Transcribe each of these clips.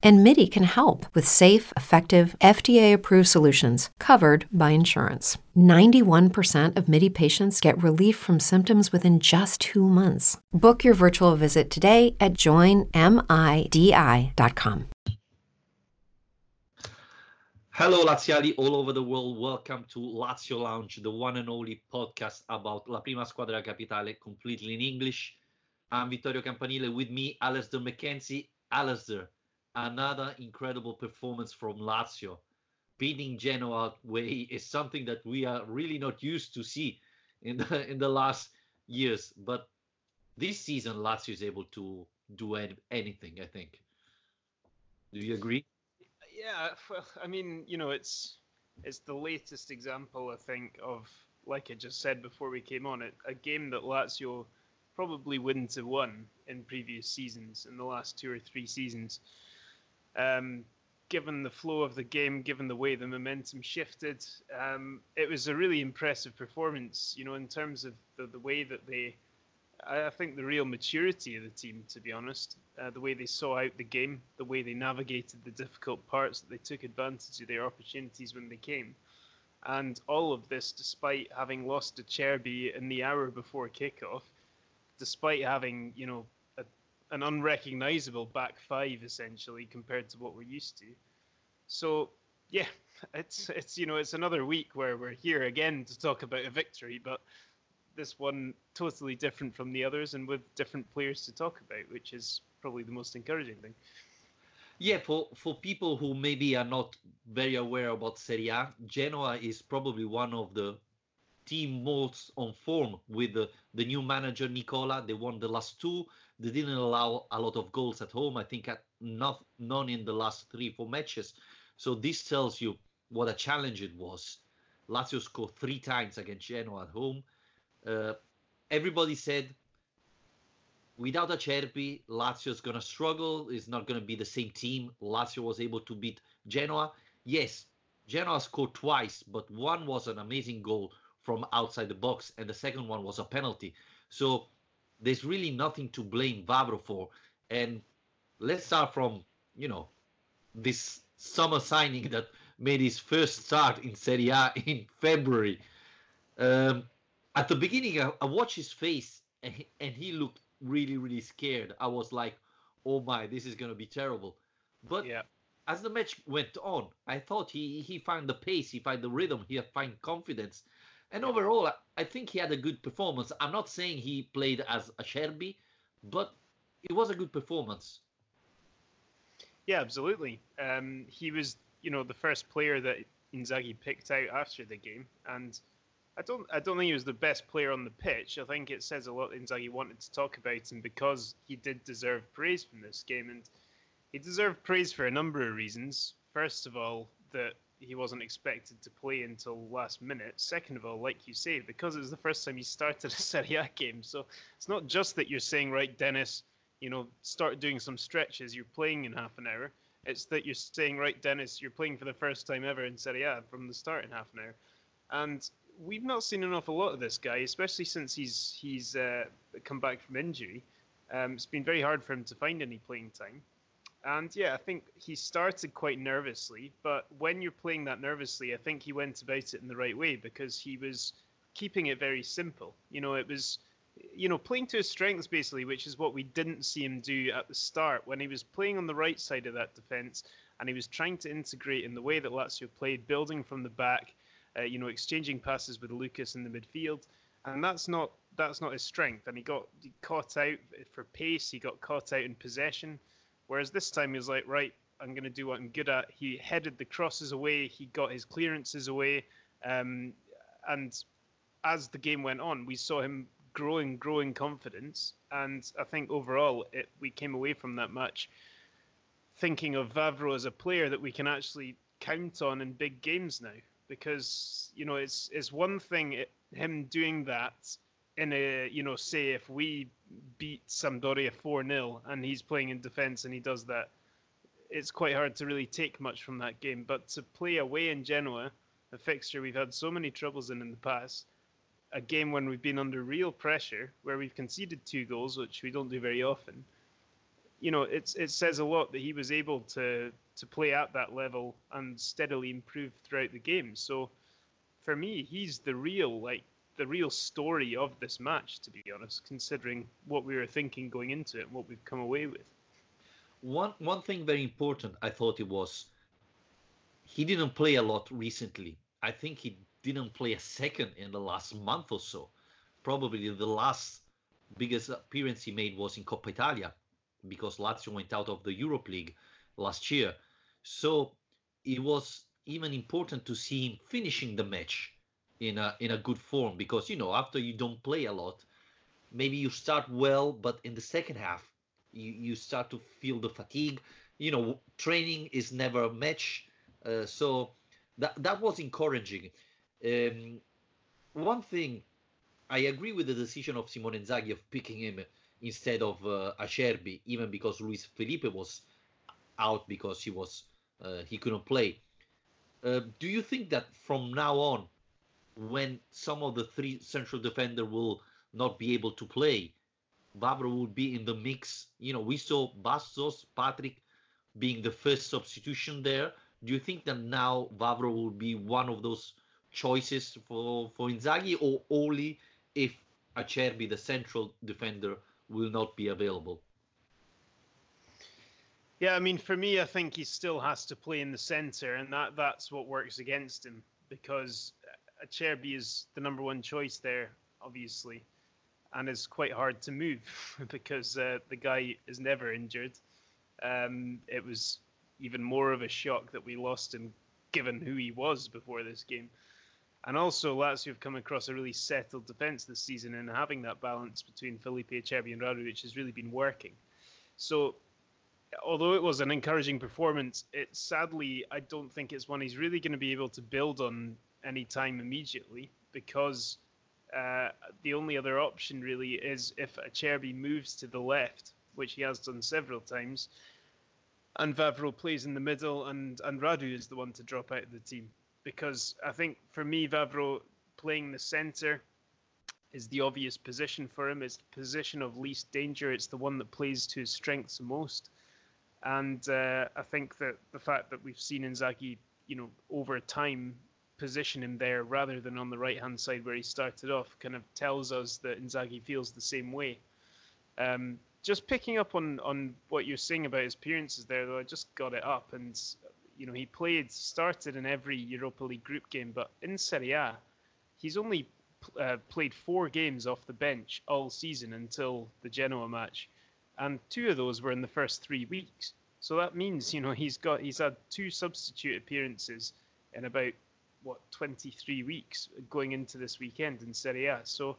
And MIDI can help with safe, effective, FDA approved solutions covered by insurance. 91% of MIDI patients get relief from symptoms within just two months. Book your virtual visit today at joinmidi.com. Hello, Laziali all over the world. Welcome to Lazio Lounge, the one and only podcast about La Prima Squadra Capitale, completely in English. I'm Vittorio Campanile. With me, Alistair McKenzie. Alistair, another incredible performance from Lazio. Beating Genoa way is something that we are really not used to see in the in the last years. But this season, Lazio is able to do anything. I think. Do you agree? Yeah, well, I mean, you know, it's it's the latest example, I think, of like I just said before we came on, it a game that Lazio probably wouldn't have won in previous seasons, in the last two or three seasons. Um, given the flow of the game, given the way the momentum shifted, um, it was a really impressive performance. You know, in terms of the, the way that they, I think the real maturity of the team, to be honest, uh, the way they saw out the game, the way they navigated the difficult parts, that they took advantage of their opportunities when they came. And all of this despite having lost to Acerbi in the hour before kickoff, despite having, you know, an unrecognizable back five essentially compared to what we're used to. So, yeah, it's it's you know, it's another week where we're here again to talk about a victory, but this one totally different from the others and with different players to talk about, which is probably the most encouraging thing. Yeah, for, for people who maybe are not very aware about Serie A, Genoa is probably one of the team most on form with the, the new manager Nicola. They won the last two. They didn't allow a lot of goals at home. I think at not none in the last three four matches. So this tells you what a challenge it was. Lazio scored three times against Genoa at home. Uh, everybody said without Acerbi, Lazio is going to struggle. It's not going to be the same team. Lazio was able to beat Genoa. Yes, Genoa scored twice, but one was an amazing goal from outside the box, and the second one was a penalty. So there's really nothing to blame Vavro for. And let's start from, you know, this summer signing that made his first start in Serie A in February. Um, at the beginning, I, I watched his face, and he, and he looked really, really scared. I was like, oh my, this is going to be terrible. But yeah. as the match went on, I thought he, he found the pace, he found the rhythm, he found confidence. And overall, I, think he had a good performance. I'm not saying he played as Acerbi, but it was a good performance. Yeah, absolutely. Um, he was, you know, the first player that Inzaghi picked out after the game, and I don't I don't think he was the best player on the pitch. I think it says a lot Inzaghi wanted to talk about him because he did deserve praise from this game and he deserved praise for a number of reasons. First of all, that he wasn't expected to play until last minute. Second of all, like you say, because it was the first time he started a Serie A game. So it's not just that you're saying, right, Denis, you know, start doing some stretches, you're playing in half an hour. It's that you're saying, right, Denis, you're playing for the first time ever in Serie A from the start in half an hour. And we've not seen an awful lot of this guy, especially since he's he's uh, come back from injury. Um, it's been very hard for him to find any playing time. And yeah, I think he started quite nervously, but when you're playing that nervously, I think he went about it in the right way because he was keeping it very simple. You know, it was, you know, playing to his strengths basically, which is what we didn't see him do at the start when he was playing on the right side of that defense and he was trying to integrate in the way that Lazio played, building from the back uh, you know, exchanging passes with Lucas in the midfield, and that's not that's not his strength. And he got caught out for pace. He got caught out in possession. Whereas this time he was like, right, I'm going to do what I'm good at. He headed the crosses away. He got his clearances away. Um, and as the game went on, we saw him growing, growing confidence. And I think overall, it, we came away from that match thinking of Vavro as a player that we can actually count on in big games now because you know it's it's one thing it, him doing that in a you know say if we beat Sampdoria four 0 and he's playing in defence and he does that, it's quite hard to really take much from that game. But to play away in Genoa, a fixture we've had so many troubles in in the past, a game when we've been under real pressure, where we've conceded two goals, which we don't do very often. You know, it's it says a lot that he was able to to play at that level and steadily improve throughout the game. So, for me, he's the real like the real story of this match, to be honest, considering what we were thinking going into it and what we've come away with. One one thing very important, I thought it was he didn't play a lot recently. I think he didn't play a second in the last month or so. Probably the last biggest appearance he made was in Coppa Italia because Lazio went out of the Europe League last year. So it was even important to see him finishing the match in a in a good form because you know after you don't play a lot, maybe you start well, but in the second half you you start to feel the fatigue. You know, training is never a match, uh, so that that was encouraging. Um, one thing, I agree with the decision of Simone Inzaghi of picking him instead of uh, Acerbi, even because Luis Felipe was out because he was uh, he couldn't play. Uh, do you think that from now on, when some of the three central defender will not be able to play, Vavro will be in the mix? You know, we saw Bastos, Patrick being the first substitution there. Do you think that now Vavro will be one of those choices for for Inzaghi, or only if Acerbi, the central defender, will not be available? Yeah, I mean, for me, I think he still has to play in the centre, and that that's what works against him because Acerbi is the number one choice there, obviously, and it's quite hard to move because uh, the guy is never injured. Um, it was even more of a shock that we lost him, given who he was before this game. And also, Lazio have come across a really settled defence this season, and having that balance between Felipe Acerbi and Radu, which has really been working. So although it was an encouraging performance, it sadly I don't think it's one he's really going to be able to build on any time immediately because uh, the only other option really is if Acerbi moves to the left, which he has done several times, and Vavro plays in the middle, and and Radu is the one to drop out of the team because I think for me Vavro playing the centre is the obvious position for him. It's the position of least danger. It's the one that plays to his strengths most. And uh, I think that the fact that we've seen Inzaghi, you know, over time position him there rather than on the right hand side where he started off kind of tells us that Inzaghi feels the same way. Um, just picking up on, on what you're saying about his appearances there, though, I just got it up and you know he played started in every Europa League group game, but in Serie A, he's only uh, played four games off the bench all season until the Genoa match and two of those were in the first three weeks. So that means you know he's got he's had two substitute appearances in about what 23 weeks going into this weekend in Serie A. So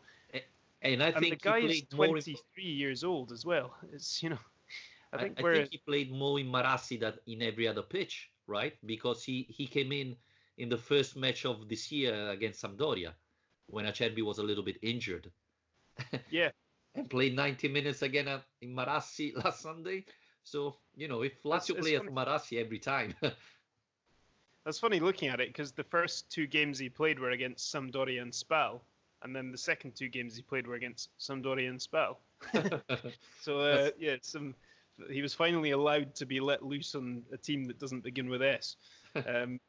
and I and think the guy is 23 more years old as well. It's you know I I, think I we're think he played more in Marassi than in every other pitch, right? Because he he came in in the first match of this year against Sampdoria when Acerbi was a little bit injured. yeah and played 90 minutes again at, in Marassi last Sunday. So, you know, if Lazio it's play at. Marassi every time, That's funny looking at it because the first two games he played were against Sampdoria and Spal, and then the second two games he played were against Sampdoria and Spal. So uh, yeah, some he was finally allowed to be let loose on a team that doesn't begin with S. Um,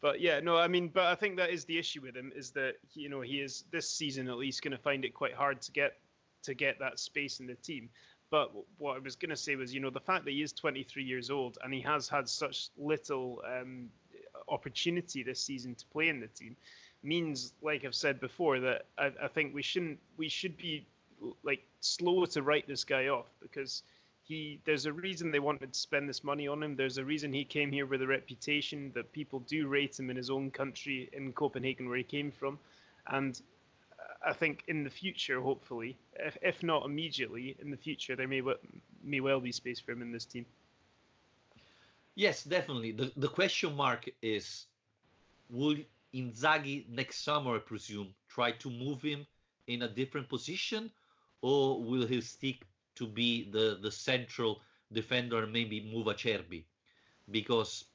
but yeah, no, I mean, but I think that is the issue with him is that you know he is this season at least going to find it quite hard to get to get that space in the team. But what I was going to say was, you know, the fact that he is 23 years old and he has had such little um, opportunity this season to play in the team means, like I've said before, that I, I think we shouldn't we should be like slow to write this guy off because he there's a reason they wanted to spend this money on him. There's a reason he came here with a reputation that people do rate him in his own country in Copenhagen where he came from, and I think in the future, hopefully, if, if not immediately, in the future there may may well be space for him in this team. Yes, definitely. The, the question mark is will Inzaghi next summer, I presume, try to move him in a different position, or will he stick to be the, the central defender and maybe move Acerbi? because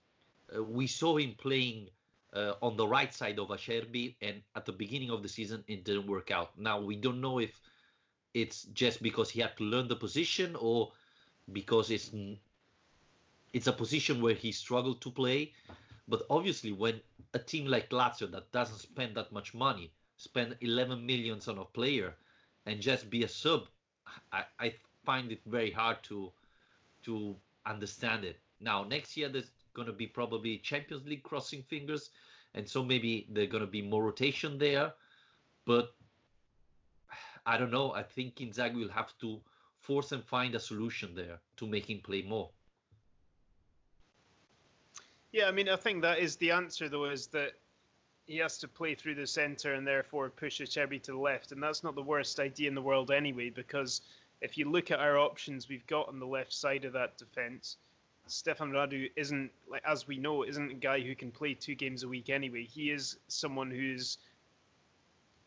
uh, we saw him playing uh, on the right side of Acerbi, and at the beginning of the season it didn't work out. Now we don't know if it's just because he had to learn the position or because it's it's a position where he struggled to play. But obviously, when a team like Lazio that doesn't spend that much money spend 11 millions on a player and just be a sub, I, I find it very hard to to understand it. Now next year there's going to be probably Champions League crossing fingers, and so maybe there's going to be more rotation there. But I don't know. I think Inzaghi will have to force and find a solution there to make him play more. Yeah, I mean, I think that is the answer, though, is that he has to play through the centre and therefore push Acerbi to the left. And that's not the worst idea in the world anyway, because if you look at our options we've got on the left side of that defence, Stefan Radu isn't, like as we know, isn't a guy who can play two games a week anyway. He is someone who's,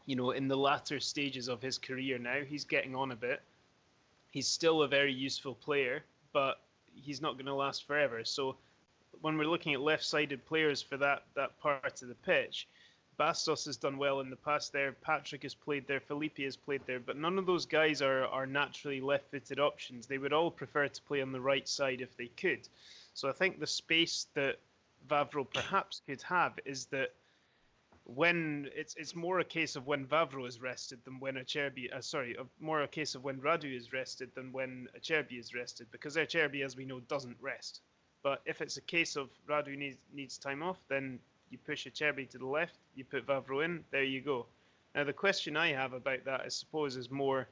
you know, in the latter stages of his career now. He's getting on a bit. He's still a very useful player, but he's not going to last forever. So when we're looking at left-sided players for that that part of the pitch, Bastos has done well in the past there. Patrick has played there. Felipe has played there. But none of those guys are, are naturally left footed options. They would all prefer to play on the right side if they could. So I think the space that Vavro perhaps could have is that when it's it's more a case of when Vavro is rested than when Acerbi uh, sorry more a case of when Radu is rested than when Acerbi is rested because Acerbi as we know doesn't rest but if it's a case of Radu needs needs time off then you push Acerbi to the left, you put Vavro in, there you go. Now the question I have about that, I suppose, is more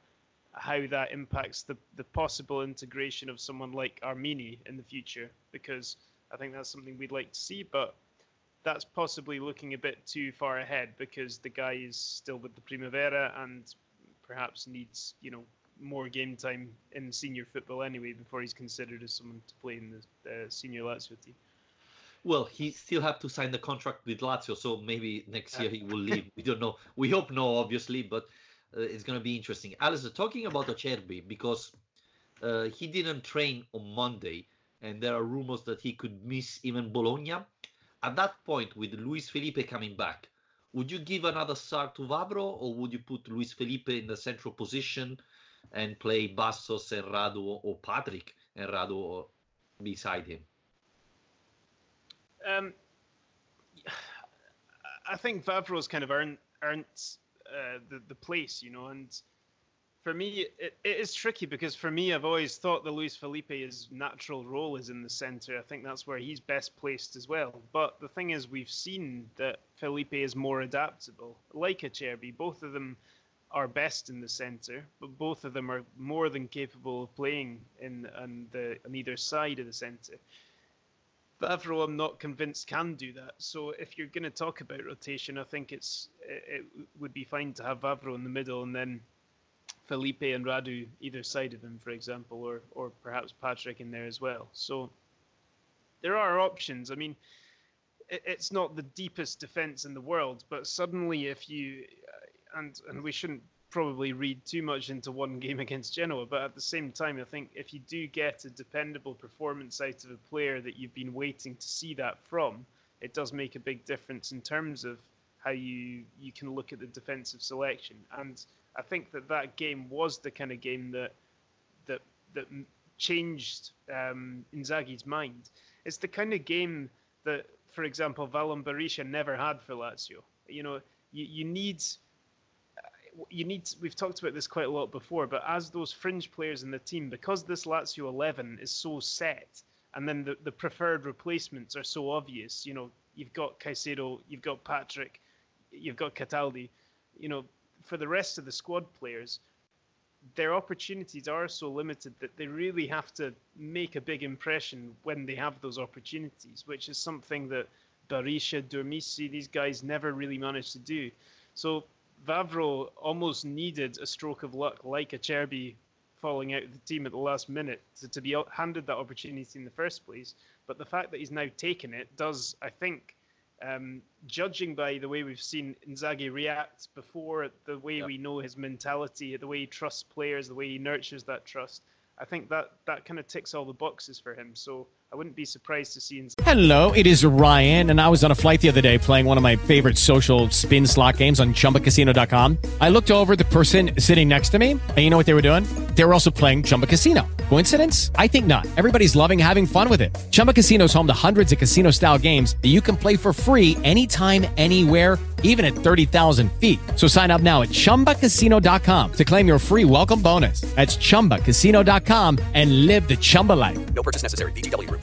how that impacts the, the possible integration of someone like Armini in the future, because I think that's something we'd like to see, but that's possibly looking a bit too far ahead because the guy is still with the Primavera and perhaps needs, you know, more game time in senior football anyway before he's considered as someone to play in the uh, senior Lazio team. Well, he still have to sign the contract with Lazio, so maybe next year he will leave. we don't know. We hope no, obviously, but uh, it's going to be interesting. Alice, talking about Acerbi, because uh, he didn't train on Monday, and there are rumors that he could miss even Bologna. At that point, with Luis Felipe coming back, would you give another start to Vavro, or would you put Luis Felipe in the central position and play Bastos and or Patrick and Radu beside him? Um, I think Vavro's kind of earned earned uh, the the place, you know, and for me it, it is tricky because for me I've always thought that Luis Felipe's natural role is in the centre. I think that's where he's best placed as well. But the thing is, we've seen that Felipe is more adaptable, like Acerbi. Both of them are best in the centre, but both of them are more than capable of playing in on the on either side of the centre. Vavro, I'm not convinced can do that. So if you're going to talk about rotation, I think it's it, would be fine to have Vavro in the middle and then Felipe and Radu either side of him, for example, or or perhaps Patrick in there as well. So there are options. I mean, it, it's not the deepest defense in the world, but suddenly if you and and we shouldn't probably read too much into one game against Genoa, but at the same time, I think if you do get a dependable performance out of a player that you've been waiting to see that from, it does make a big difference in terms of how you you can look at the defensive selection. And I think that that game was the kind of game that that that changed um, Inzaghi's mind. It's the kind of game that, for example, Valon Berisha never had for Lazio. You know, you, you need you need we've talked about this quite a lot before, but as those fringe players in the team, because this Lazio 11 is so set, and then the, the preferred replacements are so obvious, you know, you've got Caicedo, you've got Patrick, you've got Cataldi, you know, for the rest of the squad players, their opportunities are so limited that they really have to make a big impression when they have those opportunities, which is something that Berisha, Durmisi, these guys never really managed to do. So Vavro almost needed a stroke of luck like Acerbi falling out of the team at the last minute to, to be handed that opportunity in the first place. But the fact that he's now taken it does, I think, um, judging by the way we've seen Inzaghi react before, the way we know his mentality, the way he trusts players, the way he nurtures that trust, I think that that kind of ticks all the boxes for him. So I wouldn't be surprised to see. In- Hello, it is Ryan, and I was on a flight the other day playing one of my favorite social spin slot games on ChumbaCasino.com. I looked over at the person sitting next to me, and you know what they were doing? They were also playing Chumba Casino. Coincidence? I think not. Everybody's loving having fun with it. Chumba Casino is home to hundreds of casino-style games that you can play for free anytime, anywhere, even at thirty thousand feet. So sign up now at ChumbaCasino.com to claim your free welcome bonus. That's ChumbaCasino.com and live the Chumba life. No purchase necessary. VGW Group.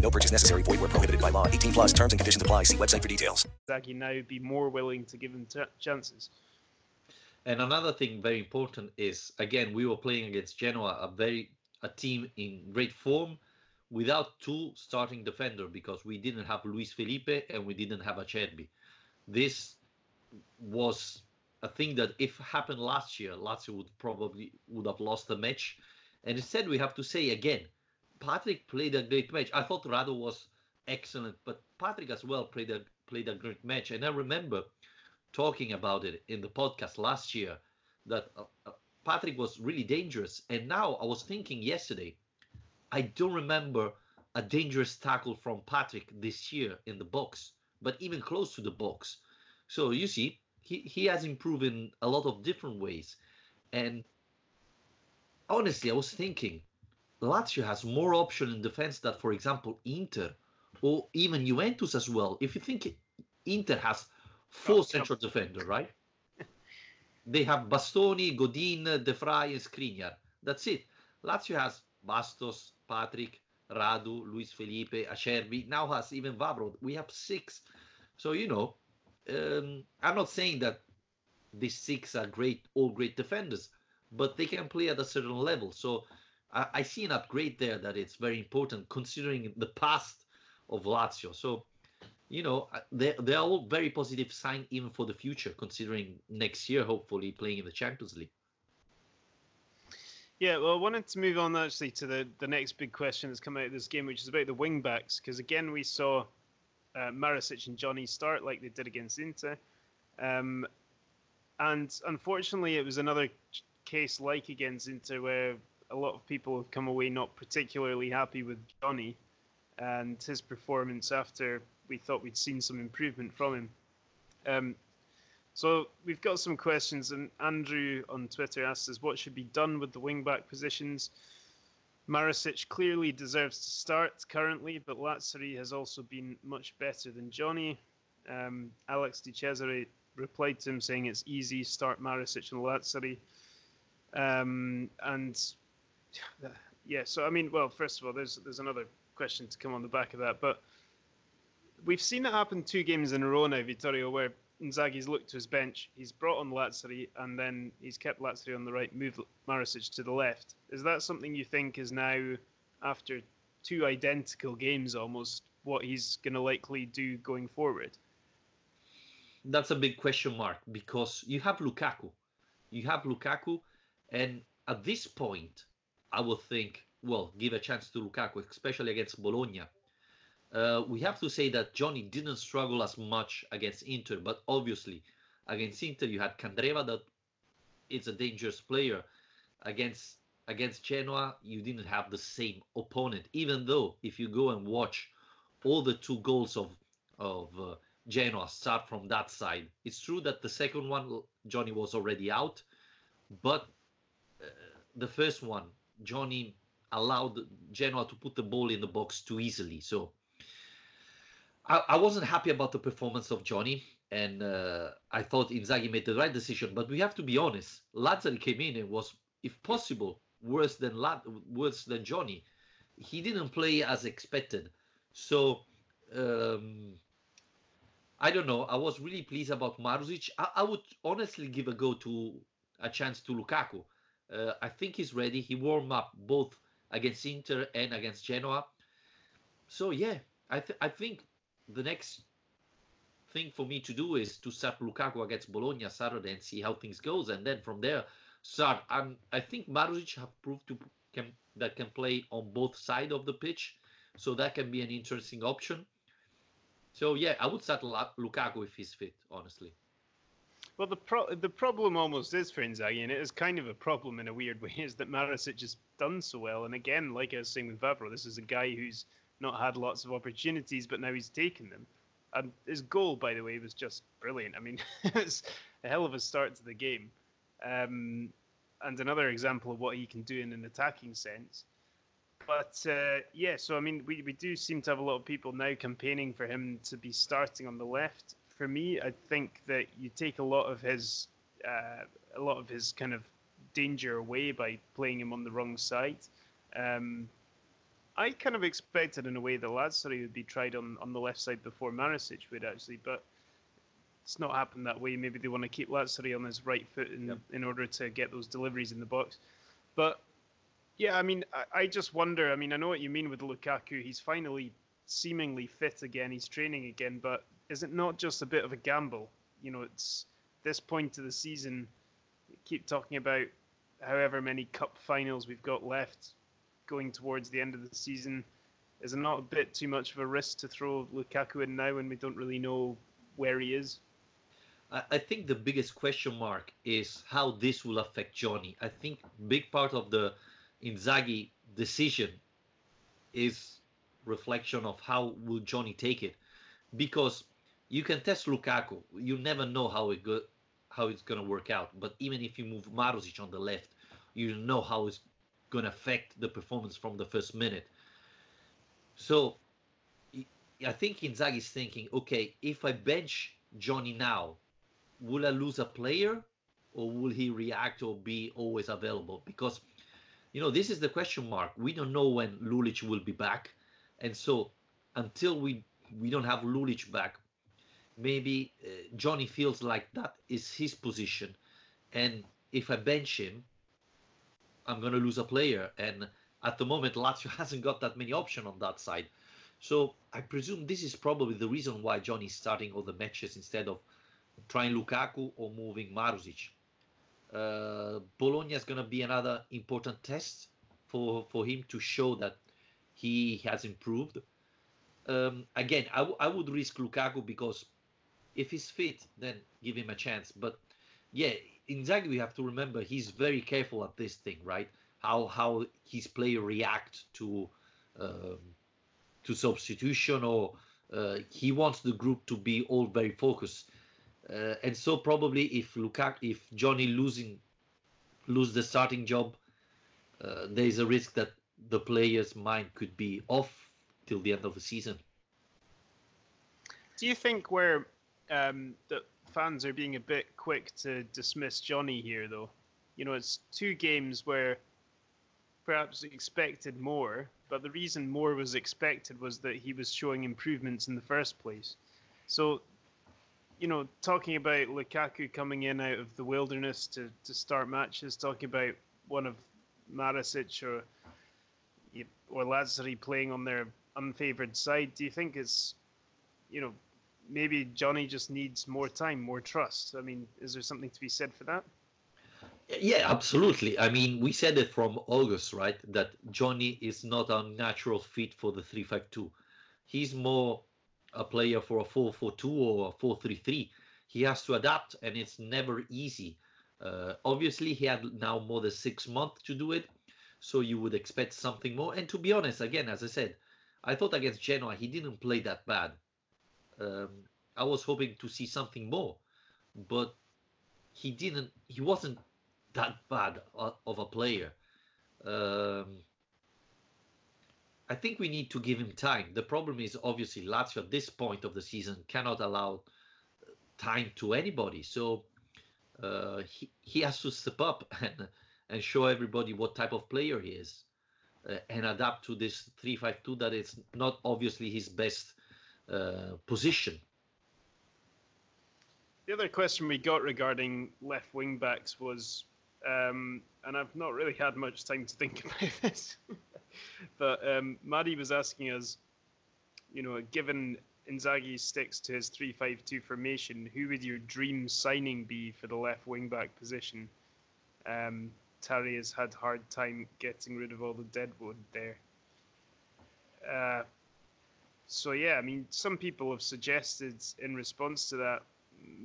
No purchase necessary. Void were prohibited by law. 18 plus terms and conditions apply. See website for details. Zaggy now be more willing to give him t- chances. And another thing very important is again we were playing against Genoa, a very a team in great form, without two starting defender because we didn't have Luis Felipe and we didn't have Acerbi. This was a thing that if happened last year, Lazio would probably would have lost the match. And instead we have to say again, Patrick played a great match. I thought Radu was excellent, but Patrick as well played a played a great match. And I remember talking about it in the podcast last year that uh, uh, Patrick was really dangerous. And now I was thinking yesterday, I don't remember a dangerous tackle from Patrick this year in the box, but even close to the box. So you see, he, he has improved in a lot of different ways. And honestly, I was thinking Lazio has more option in defense than, for example, Inter or even Juventus as well. If you think Inter has four Oh, central defender, right? they have Bastoni, Godin, De Vrij, and Skriniar. That's it. Lazio has Bastos, Patrick, Radu, Luis Felipe, Acerbi. Now has even Vavro. We have six. So you know, um, I'm not saying that these six are great, all great defenders, but they can play at a certain level. So I, I see an upgrade there that it's very important considering the past of Lazio. So you know, uh, they they are all very positive sign even for the future, considering next year hopefully playing in the Champions League. Yeah, well, I wanted to move on actually to the, the next big question that's come out of this game, which is about the wing backs. Because again, we saw uh, Marusic and Jony start like they did against Inter. Um, and unfortunately, it was another case like against Inter where a lot of people have come away not particularly happy with Jony and his performance after we thought we'd seen some improvement from him. Um, so we've got some questions, and Andrew on Twitter asks us what should be done with the wing-back positions. Marusic clearly deserves to start currently, but Lazzari has also been much better than Jony. Um, Alex Di Cesare replied to him saying it's easy, start Marusic and Lazzari. Um, and yeah, so I mean, well, first of all, there's there's another question to come on the back of that, but we've seen it happen two games in a row now, Vittorio, where Inzaghi's looked to his bench, he's brought on Lazzari, and then he's kept Lazzari on the right, moved Marusic to the left. Is that something you think is now, after two identical games almost, what he's going to likely do going forward? That's a big question mark because you have Lukaku, you have Lukaku, and at this point, I would think, well, give a chance to Lukaku, especially against Bologna. Uh, we have to say that Jony didn't struggle as much against Inter, but obviously against Inter you had Candreva that is a dangerous player. Against against Genoa you didn't have the same opponent, even though if you go and watch all the two goals of of uh, Genoa start from that side. It's true that the second one Jony was already out, but uh, the first one Jony allowed Genoa to put the ball in the box too easily. So I, I wasn't happy about the performance of Jony, and uh, I thought Inzaghi made the right decision. But we have to be honest. Lazzari came in and was, if possible, worse than worse than Jony. He didn't play as expected. So um, I don't know. I was really pleased about Marusic. I, I would honestly give a go to a chance to Lukaku. Uh, I think he's ready. He warmed up both against Inter and against Genoa. So yeah, I th- I think the next thing for me to do is to start Lukaku against Bologna Saturday and see how things goes, and then from there start. I think Marusic have proved to can that can play on both sides of the pitch, so that can be an interesting option. So yeah, I would start Lukaku if he's fit, honestly. Well, the pro- the problem almost is for Inzaghi, and it is kind of a problem in a weird way, is that Marusic has done so well. And again, like I was saying with Vavro, this is a guy who's not had lots of opportunities, but now he's taken them. And his goal, by the way, was just brilliant. I mean, it's a hell of a start to the game. Um, and another example of what he can do in an attacking sense. But uh, yeah, so I mean, we, we do seem to have a lot of people now campaigning for him to be starting on the left for me, I think that you take a lot of his uh, a lot of his kind of danger away by playing him on the wrong side. Um, I kind of expected in a way that Lazzari would be tried on, on the left side before Marusic would actually, but it's not happened that way. Maybe they want to keep Lazzari on his right foot in, yep. in order to get those deliveries in the box. But yeah, I mean, I, I just wonder. I mean, I know what you mean with Lukaku. He's finally seemingly fit again. He's training again, but is it not just a bit of a gamble? You know, it's this point of the season. Keep talking about however many cup finals we've got left going towards the end of the season. Is it not a bit too much of a risk to throw Lukaku in now when we don't really know where he is? I think the biggest question mark is how this will affect Jony. I think big part of the Inzaghi decision is reflection of how will Jony take it, because you can test Lukaku. You never know how it how it's gonna work out. But even if you move Marusic on the left, you know how it's gonna affect the performance from the first minute. So I think Inzaghi is thinking, okay, if I bench Jony now, will I lose a player or will he react or be always available? Because you know this is the question mark. We don't know when Lulic will be back, and so until we we don't have Lulic back, maybe uh, Jony feels like that is his position, and if I bench him, I'm going to lose a player. And at the moment, Lazio hasn't got that many options on that side. So I presume this is probably the reason why Jony is starting all the matches instead of trying Lukaku or moving Marusic. Uh, Bologna is going to be another important test for for him to show that he has improved. Um, again, I, w- I would risk Lukaku because if he's fit, then give him a chance. But yeah, Inzaghi, we have to remember he's very careful at this thing, right? How how his player react to um, to substitution, or uh, he wants the group to be all very focused. Uh, and so probably if Lukaku, if Jony losing lose the starting job, uh, there is a risk that the player's mind could be off till the end of the season. Do you think we're um, that fans are being a bit quick to dismiss Jony here, though. You know, it's two games where perhaps expected more, but the reason more was expected was that he was showing improvements in the first place. So, you know, talking about Lukaku coming in out of the wilderness to, to start matches, talking about one of Marusic or or Lazzari playing on their unfavoured side, do you think it's, you know, maybe Jony just needs more time, more trust. I mean, is there something to be said for that? Yeah, absolutely. I mean, we said it from August, right? That Jony is not a natural fit for the 352. He's more a player for a 442 or a 433. He has to adapt, and it's never easy. Uh, obviously, he had now more than six months to do it, so you would expect something more. And to be honest, again, as I said, I thought against Genoa he didn't play that bad. Um, I was hoping to see something more, but he didn't. He wasn't that bad of a player. Um, I think we need to give him time. The problem is obviously Lazio at this point of the season cannot allow time to anybody. So uh, he he has to step up and and show everybody what type of player he is, uh, and adapt to this three five two that is not obviously his best uh, position. The other question we got regarding left wing backs was, um, and I've not really had much time to think about this, but um, Maddie was asking us, you know, given Inzaghi sticks to his 3-5-2 formation, who would your dream signing be for the left wing back position? Um, Tare has had hard time getting rid of all the deadwood there. Uh, so yeah, I mean, some people have suggested in response to that,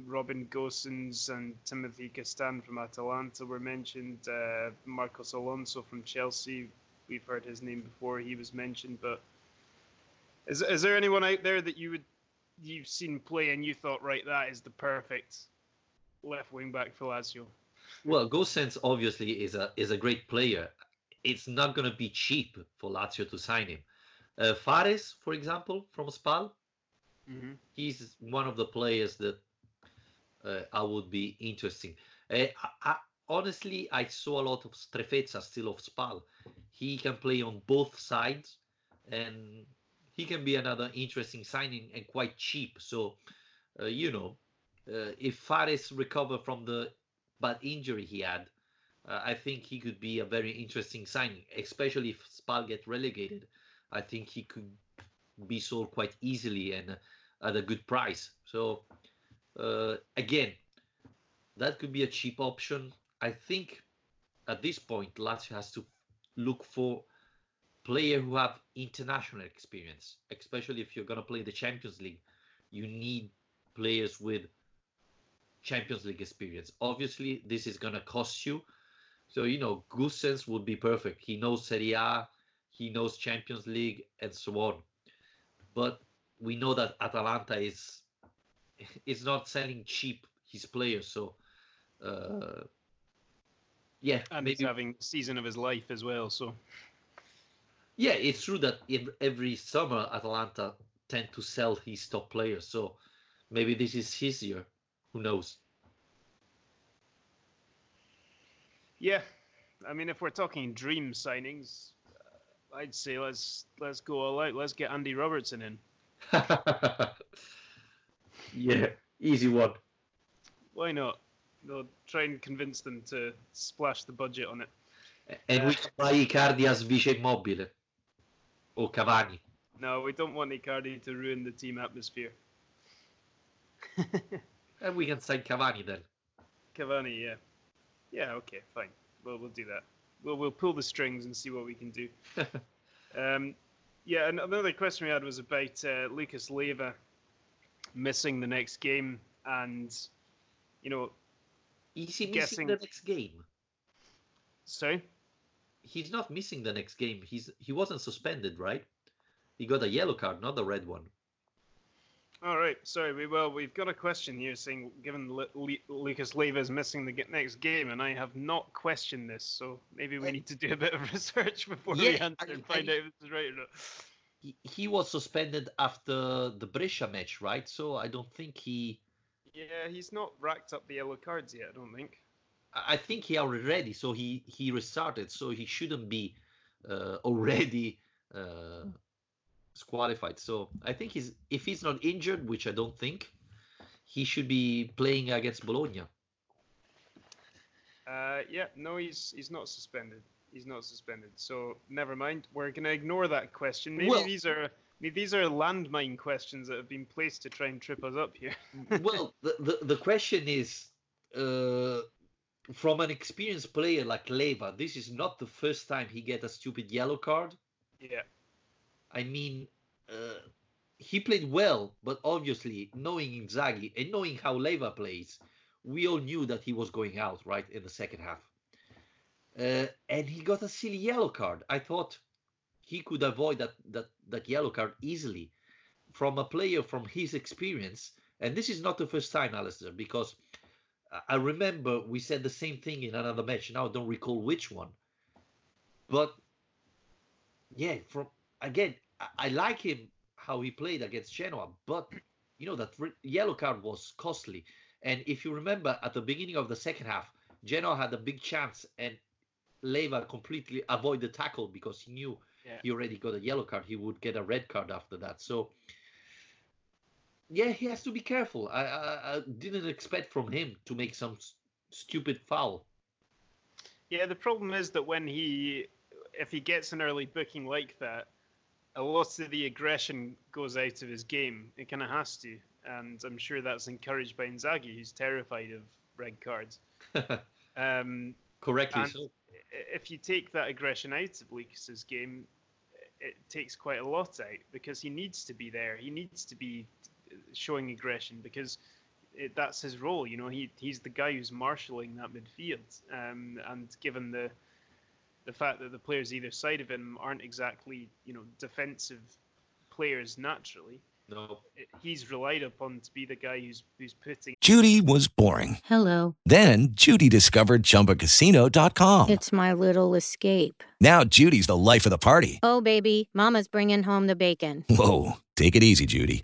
Robin Gosens and Timothy Castagne from Atalanta were mentioned. Uh, Marcos Alonso from Chelsea, we've heard his name before. He was mentioned, but is is there anyone out there that you would you've seen play and you thought right that is the perfect left wing back for Lazio? Well, Gosens obviously is a is a great player. It's not going to be cheap for Lazio to sign him. Uh, Fares, for example, from Spal, Mm-hmm. he's one of the players that uh, I would be interesting. Uh, I, I, honestly, I saw a lot of Strefezza still of Spal. He can play on both sides, and he can be another interesting signing and quite cheap. So, uh, you know, uh, if Fares recover from the bad injury he had, uh, I think he could be a very interesting signing, especially if Spal get relegated. I think he could be sold quite easily and at a good price. So uh, again, that could be a cheap option. I think at this point, Lazio has to look for player who have international experience, especially if you're going to play the Champions League. You need players with Champions League experience. Obviously, this is going to cost you. So, you know, Gosens would be perfect. He knows Serie A, he knows Champions League, and so on. But we know that Atalanta is is not selling cheap his players. So, uh, yeah, And maybe he's having season of his life as well. So Yeah, it's true that every summer Atalanta tend to sell his top players. So maybe this is his year. Who knows? yeah, I mean, if we're talking dream signings, I'd say let's let's go all out. Let's get Andy Robertson in. yeah, easy one. Why not? They'll try and convince them to splash the budget on it. And we can buy Icardi as vice Immobile. Or Cavani. No, we don't want Icardi to ruin the team atmosphere. And we can sign Cavani then. Cavani, yeah, yeah, okay, fine. Well, we'll do that. We'll we'll pull the strings and see what we can do. um, yeah, and another question we had was about uh, Lucas Leiva missing the next game, and you know, Is he missing the next game? sorry, He's not missing the next game. He's he wasn't suspended, right? He got a yellow card, not a red one. All right, sorry. We well, we've got a question here saying, given Lu- Lu- Lucas Leiva is missing the next game, and I have not questioned this, so maybe we Uh, need to do a bit of research before we answer I- and find I- out if this is right or not. He, he was suspended after the Brescia match, right? So I don't think he. Yeah, he's not racked up the yellow cards yet. I don't think. I I think he already. So he he restarted. So he shouldn't be uh, already uh, disqualified. So I think he's if he's not injured, which I don't think, he should be playing against Bologna. Uh, yeah, no, he's he's not suspended. He's not suspended. So never mind. We're gonna ignore that question. Maybe Well- these are maybe these are landmine questions that have been placed to try and trip us up here. well, the, the the question is, uh, from an experienced player like Leiva, this is not the first time he get a stupid yellow card. yeah. I mean, uh, he played well, but obviously knowing Inzaghi and knowing how Leiva plays, we all knew that he was going out right in the second half. Uh, and he got a silly yellow card. I thought he could avoid that that that yellow card easily from a player from his experience. And this is not the first time, Alistair, because I- I remember we said the same thing in another match. Now I don't recall which one, but yeah, from again, I, I like him how he played against Genoa, but you know that re- yellow card was costly. And if you remember, at the beginning of the second half, Genoa had a big chance, and Leiva completely avoided the tackle because he knew Yeah. he already got a yellow card. He would get a red card after that. So yeah, he has to be careful. I, I, I didn't expect from him to make some stupid foul. Yeah, the problem is that when he, if he gets an early booking like that, a lot of the aggression goes out of his game. It kind of has to, and I'm sure that's encouraged by Inzaghi, who's terrified of red cards. um, Correctly so. if you take that aggression out of Lucas's game, it takes quite a lot out because he needs to be there. He needs to be showing aggression because it, that's his role. You know, he he's the guy who's marshalling that midfield. Um, and given the the fact that the players either side of him aren't exactly you know defensive players naturally, No. it, he's relied upon to be the guy who's who's putting Judy was boring. Hello. Then Judy discovered ChumbaCasino.com. It's my little escape. Now Judy's the life of the party. Oh, baby, Mama's bringing home the bacon. Whoa, take it easy, Judy.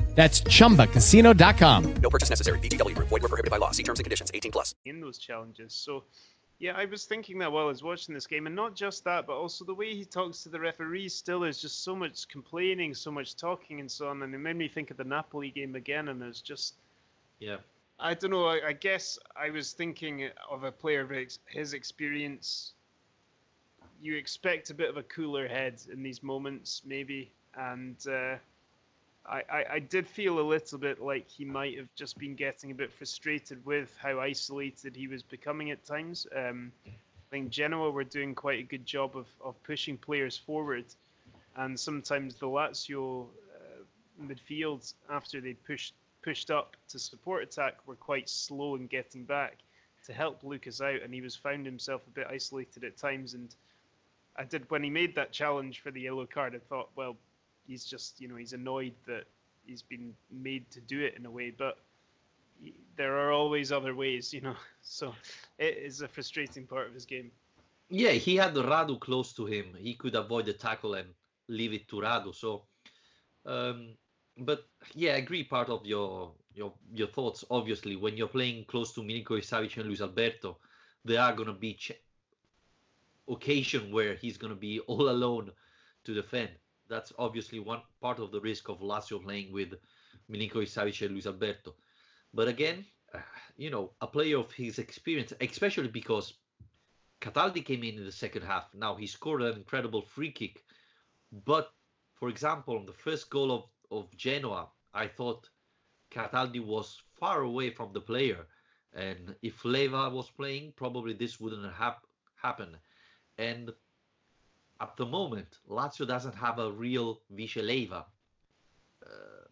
That's chumbacasino.com. No purchase necessary. VGW Group. Void where prohibited by law. See terms and conditions. 18 plus. in those challenges. So, yeah, I was thinking that while I was watching this game, and not just that, but also the way he talks to the referees. Still, is just so much complaining, so much talking, and so on. And it made me think of the Napoli game again. And there's just, Yeah. I don't know. I, I guess I was thinking of a player of ex- his experience. You expect a bit of a cooler head in these moments, maybe, and. Uh, I, I, I did feel a little bit like he might have just been getting a bit frustrated with how isolated he was becoming at times. Um, I think Genoa were doing quite a good job of, of pushing players forward, and sometimes the Lazio uh, midfield, after they pushed pushed up to support attack, were quite slow in getting back to help Lucas out, and he was found himself a bit isolated at times. And I did when he made that challenge for the yellow card, I thought, well, he's just you know he's annoyed that he's been made to do it in a way but there are always other ways you know so it is a frustrating part of his game Yeah, he had Radu close to him. He could avoid the tackle and leave it to Radu. So, um, but yeah, I agree. Part of your your your thoughts. Obviously, when you're playing close to Milinkovic Savic and Luis Alberto, there are gonna be ch- occasion where he's gonna be all alone to defend. That's obviously one part of the risk of Lazio playing with Milinkovic Savic and Luis Alberto. But again, you know, a player of his experience, especially because Cataldi came in in the second half. Now he scored an incredible free kick, but for example, on the first goal of of Genoa, I thought Cataldi was far away from the player, and if Leiva was playing, probably this wouldn't have happened. And at the moment, Lazio doesn't have a real Vice Leiva, Um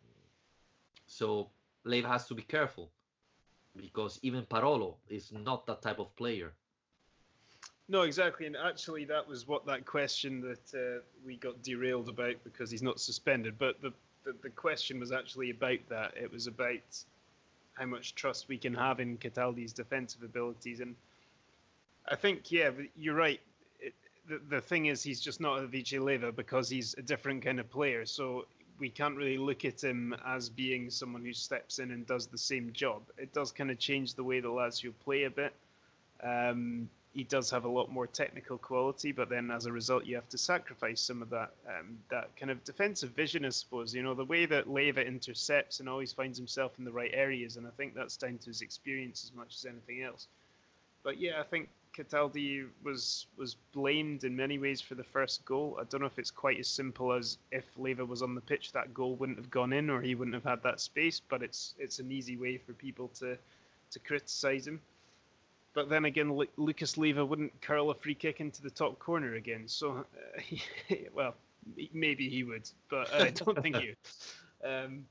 so Leiva has to be careful because even Parolo is not that type of player. no exactly. And actually that was what that question that uh, we got derailed about because he's not suspended. But the, the the question was actually about that. It was about how much trust we can have in Cataldi's defensive abilities. And I think yeah you're right the, the thing is he's just not a Vice Leiva because he's a different kind of player so we can't really look at him as being someone who steps in and does the same job it does kind of change the way the Lazio play a bit um, he does have a lot more technical quality, but then as a result, you have to sacrifice some of that um, that kind of defensive vision, I suppose. You know, the way that Leiva intercepts and always finds himself in the right areas, and I think that's down to his experience as much as anything else. But yeah, I think Cataldi was was blamed in many ways for the first goal. I don't know if it's quite as simple as if Leiva was on the pitch, that goal wouldn't have gone in, or he wouldn't have had that space. But it's it's an easy way for people to to criticise him. But then again, Lu- Lucas Leiva wouldn't curl a free kick into the top corner again. So, uh, he, well, maybe he would, but I don't think he would. Um,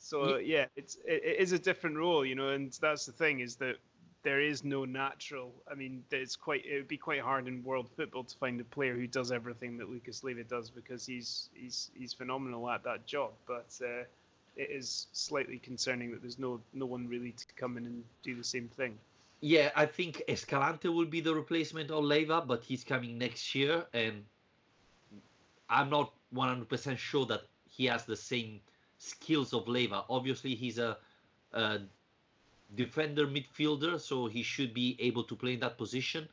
so yeah, it's it, it is a different role, you know, and that's the thing is that there is no natural. I mean, it's quite it would be quite hard in world football to find a player who does everything that Lucas Leiva does because he's he's he's phenomenal at that job. But uh, it is slightly concerning that there's no no one really to come in and do the same thing. Yeah, I think Escalante will be the replacement of Leiva, but he's coming next year, and I'm not 100% sure that he has the same skills of Leiva. Obviously, he's a, a defender midfielder, so he should be able to play in that position.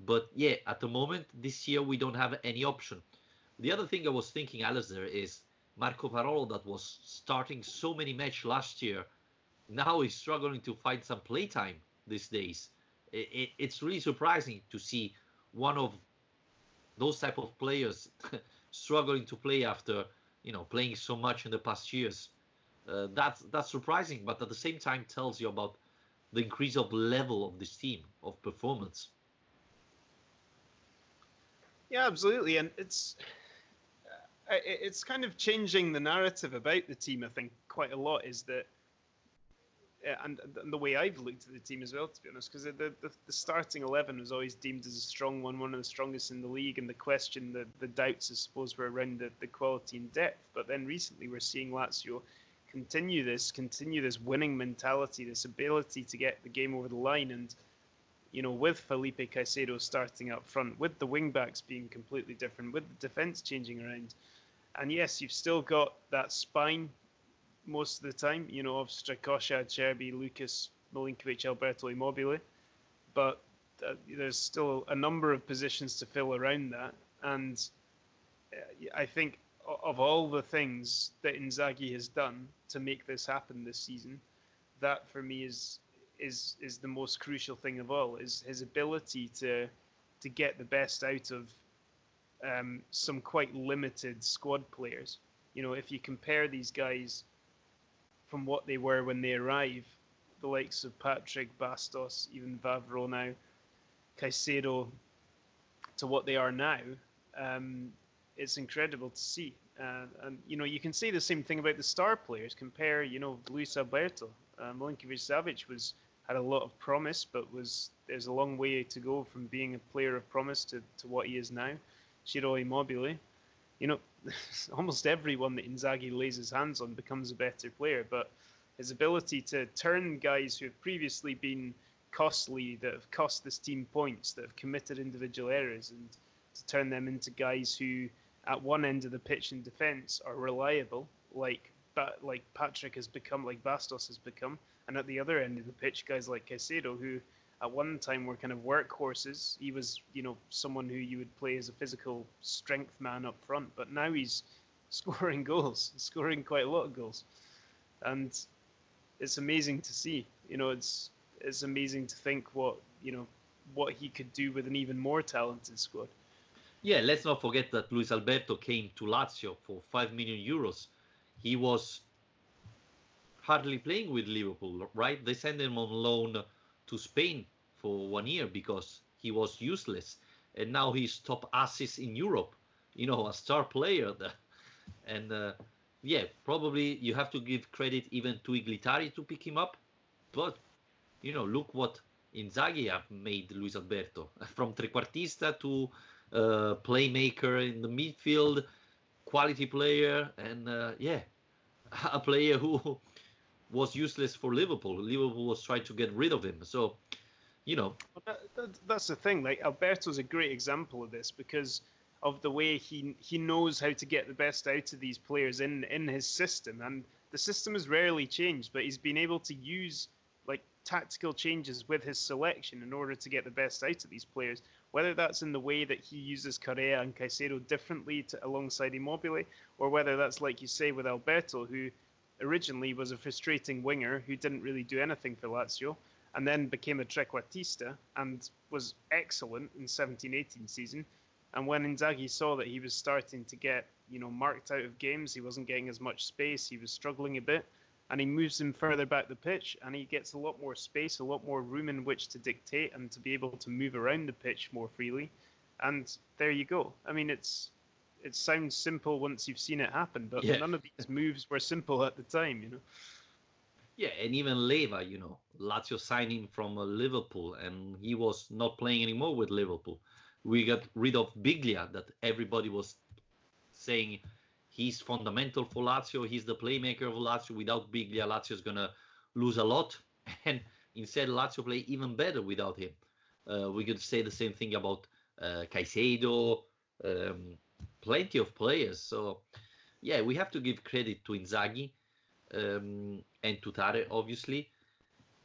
But yeah, at the moment, this year we don't have any option. The other thing I was thinking, Alistair, is Marco Parolo that was starting so many matches last year. Now he's struggling to find some playtime these days. It, it, it's really surprising to see one of those type of players struggling to play after you know playing so much in the past years. Uh, that's that's surprising, but at the same time tells you about the increase of level of this team of performance. Yeah, absolutely, and it's uh, it's kind of changing the narrative about the team. I think quite a lot is that, and, and the way I've looked at the team as well, to be honest, because the, the, the starting eleven was always deemed as a strong one, one of the strongest in the league, and the question, the the doubts, I suppose, were around the, the quality and depth. But then recently, we're seeing Lazio continue this, continue this winning mentality, this ability to get the game over the line, and you know, with Felipe Caicedo starting up front, with the wing backs being completely different, with the defense changing around, and yes, you've still got that spine most of the time, you know, of Strakosha, Acerbi, Lucas, Milinkovic, Alberto Immobile, but uh, there's still a number of positions to fill around that, and uh, I think of all the things that Inzaghi has done to make this happen this season, that for me is is is the most crucial thing of all. Is his ability to to get the best out of um, some quite limited squad players. You know, if you compare these guys from what they were when they arrive, the likes of Patric, Bastos, even Vavro now, Caicedo, to what they are now, um, it's incredible to see. Uh, and you know, you can say the same thing about the star players. Compare, you know, Luis Alberto, uh, Milinkovic Savic was had a lot of promise, but was there's a long way to go from being a player of promise to, to what he is now. Ciro Immobile, you know, almost everyone that Inzaghi lays his hands on becomes a better player, but his ability to turn guys who have previously been costly, that have cost this team points, that have committed individual errors, and to turn them into guys who at one end of the pitch in defence are reliable, like but like Patric has become, like Bastos has become, and at the other end of the pitch, guys like Caicedo, who at one time were kind of workhorses. He was, you know, someone who you would play as a physical strength man up front, but now he's scoring goals, scoring quite a lot of goals, and it's amazing to see. You know, it's it's amazing to think what you know what he could do with an even more talented squad. Yeah, let's not forget that Luis Alberto came to Lazio for five million euros. He was hardly playing with Liverpool, right? They sent him on loan to Spain for one year because he was useless, and now he's top assist in Europe. You know, a star player. There. And uh, yeah, probably you have to give credit even to Igli Tare to pick him up, but you know, look what Inzaghi have made Luis Alberto from trequartista to uh, playmaker in the midfield, quality player, and uh, yeah, a player who was useless for Liverpool. Liverpool was trying to get rid of him. So, you know, that, that, that's the thing. Like Alberto's a great example of this because of the way he he knows how to get the best out of these players in in his system, and the system has rarely changed, but he's been able to use like tactical changes with his selection in order to get the best out of these players. Whether that's in the way that he uses Correa and Caicedo differently to, alongside Immobile, or whether that's like you say with Alberto, who originally was a frustrating winger who didn't really do anything for Lazio and then became a trequartista and was excellent in 17-18 season. And when Inzaghi saw that he was starting to get, you know, marked out of games, he wasn't getting as much space, he was struggling a bit, and he moves him further back the pitch, and he gets a lot more space, a lot more room in which to dictate and to be able to move around the pitch more freely. And there you go. I mean, it's it sounds simple once you've seen it happen, but yeah. none of these moves were simple at the time, you know. Yeah, and even Leiva, you know, Lazio signed him from uh, Liverpool, and he was not playing anymore with Liverpool. We got rid of Biglia, that everybody was saying he's fundamental for Lazio. He's the playmaker of Lazio. Without Biglia, Lazio is gonna lose a lot, and instead Lazio play even better without him. Uh, we could say the same thing about uh, Caicedo, um, plenty of players. So, yeah, we have to give credit to Inzaghi um, and to Tare, obviously.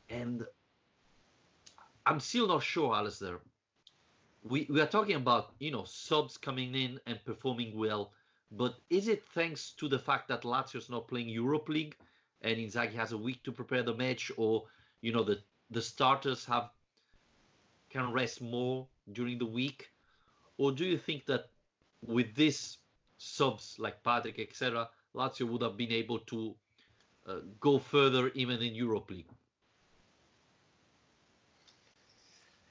And I'm still not sure, Alistair. We, we are talking about, you know, subs coming in and performing well. But is it thanks to the fact that Lazio is not playing Europe League and Inzaghi has a week to prepare the match, or you know the the starters have can rest more during the week, or do you think that with this subs like Patric, etc., Lazio would have been able to uh, go further even in Europe League?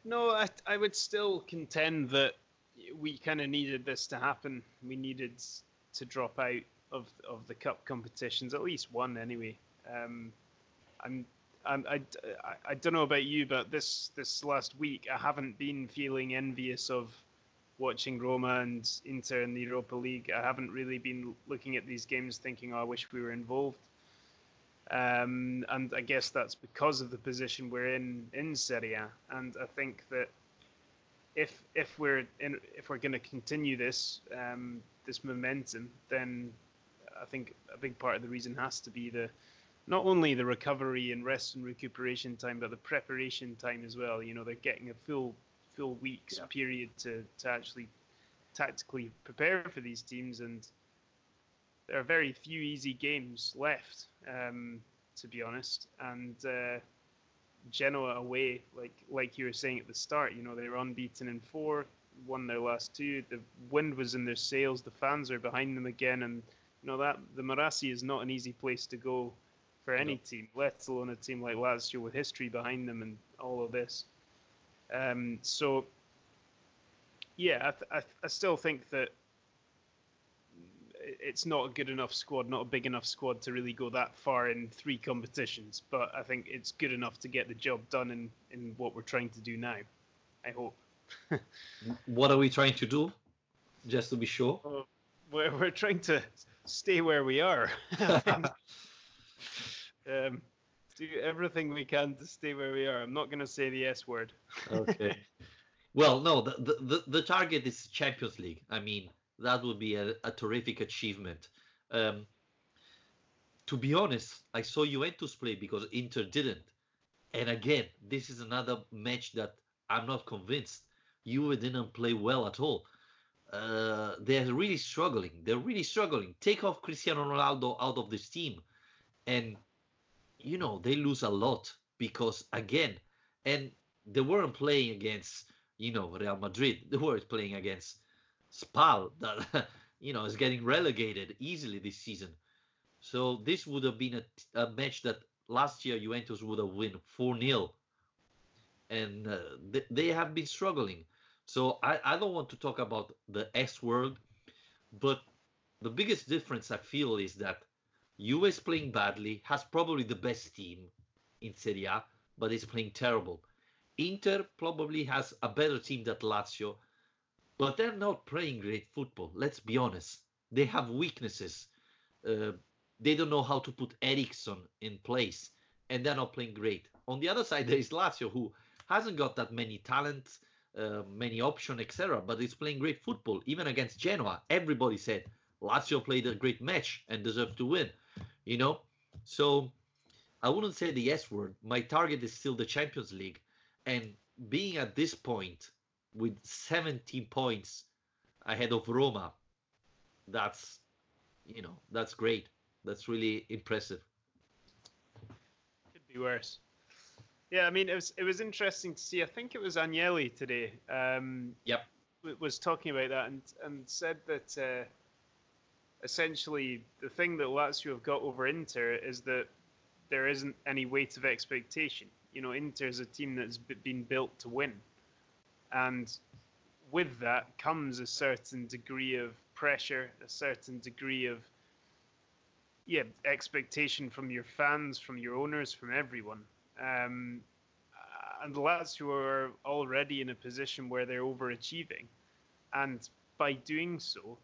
No, I, I would still contend that we kind of needed this to happen. We needed to drop out of of the cup competitions, at least one anyway. Um, I'm, I'm I, I, I don't know about you, but this this last week I haven't been feeling envious of watching Roma and Inter in the Europa League. I haven't really been looking at these games thinking, oh, I wish we were involved. Um, and I guess that's because of the position we're in in Serie A. And I think that if if we're in, if we're going to continue this um, this momentum, then I think a big part of the reason has to be the not only the recovery and rest and recuperation time, but the preparation time as well. You know, they're getting a full full weeks Yeah. period to to actually tactically prepare for these teams, and there are very few easy games left, um, to be honest. And uh, Genoa away, like like you were saying at the start, you know, they were unbeaten in four, won their last two. The wind was in their sails. The fans are behind them again, and you know that the Marassi is not an easy place to go for any No. team, let alone a team like Lazio with history behind them and all of this. Um, so, yeah, I, th- I, th- I still think that it's not a good enough squad, not a big enough squad to really go that far in three competitions. But I think it's good enough to get the job done in, in what we're trying to do now. I hope. What are we trying to do? Just to be sure. We're, we're trying to stay where we are. um, do everything we can to stay where we are. I'm not going to say the S word. okay. Well, no, the, the, the, the target is Champions League. I mean, that would be a, a terrific achievement. Um, to be honest, I saw Juventus play because Inter didn't. And again, this is another match that I'm not convinced. Juve didn't play well at all. Uh, they're really struggling. They're really struggling. Take off Cristiano Ronaldo out of this team, and you know they lose a lot because again, and they weren't playing against you know Real Madrid. They were playing against Spal that you know is getting relegated easily this season. So this would have been a, a match that last year Juventus would have won 4 0. And uh, th- they have been struggling. So I, I don't want to talk about the S word, but the biggest difference I feel is that US playing badly, has probably the best team in Serie A, but is playing terrible. Inter probably has a better team than Lazio, but they're not playing great football. Let's be honest. They have weaknesses. Uh, they don't know how to put Eriksen in place, and they're not playing great. On the other side, there is Lazio, who hasn't got that many talents, uh, many options, etc., but is playing great football. Even against Genoa, everybody said Lazio played a great match and deserved to win. You know, so I wouldn't say the S word. My target is still the Champions League, and being at this point with 17 points ahead of Roma, that's you know that's great. That's really impressive. Could be worse. Yeah, I mean, it was it was interesting to see. I think it was Agnelli today. Um, Yep. was talking about that and and said that uh, essentially the thing that Lazio have got over Inter is that there isn't any weight of expectation. You know, Inter is a team that's been built to win, and with that comes a certain degree of pressure, a certain degree of yeah expectation from your fans, from your owners, from everyone. Um, and the lads who are already in a position where they're overachieving, and by doing so,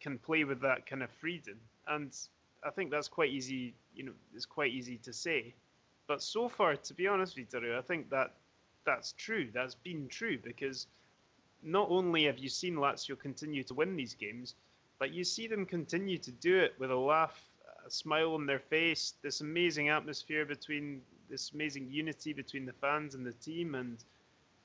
can play with that kind of freedom. And I think that's quite easy. You know, it's quite easy to say, but so far, to be honest, Vittorio, I think that that's true. That's been true because not only have you seen Lazio continue to win these games, but you see them continue to do it with a laugh, a smile on their face, this amazing atmosphere between this amazing unity between the fans and the team, and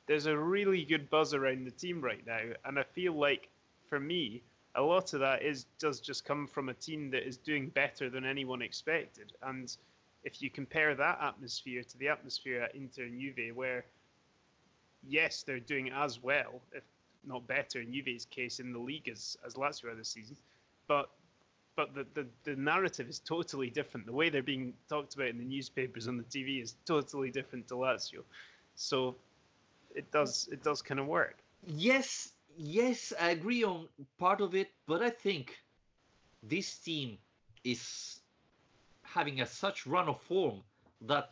there's a really good buzz around the team right now. And I feel like, for me, a lot of that is does just come from a team that is doing better than anyone expected. And if you compare that atmosphere to the atmosphere at Inter and Juve, where yes, they're doing as well, if not better in Juve's case in the league as as Lazio this season, but but the, the, the narrative is totally different. The way they're being talked about in the newspapers on the TV is totally different to Lazio. So it does it does kind of work. Yes, yes, I agree on part of it, but I think this team is having a such run of form that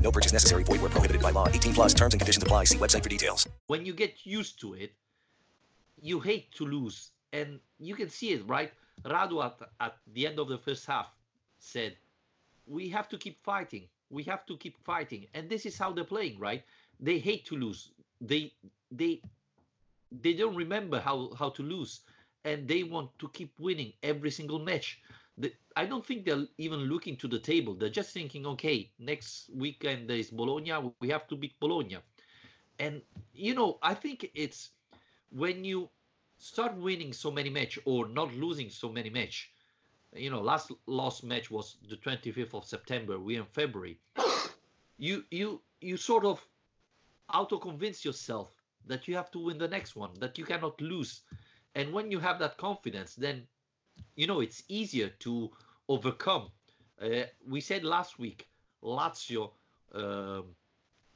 No purchase necessary. Void where prohibited by law. 18 plus terms and conditions apply. See website for details. when you get used to it, you hate to lose. And you can see it, right? Radu at, at the end of the first half said, We have to keep fighting. We have to keep fighting. And this is how they're playing, right? They hate to lose. They they they don't remember how, how to lose. And they want to keep winning every single match. The, I don't think they're even looking to the table. They're just thinking, okay, next weekend there is Bologna. We have to beat Bologna. And you know, I think it's when you start winning so many match or not losing so many match. You know, last lost match was the 25th of September. We're in February. You you you sort of auto convince yourself that you have to win the next one, that you cannot lose. And when you have that confidence, then you know it's easier to overcome. Uh, we said last week, Lazio um,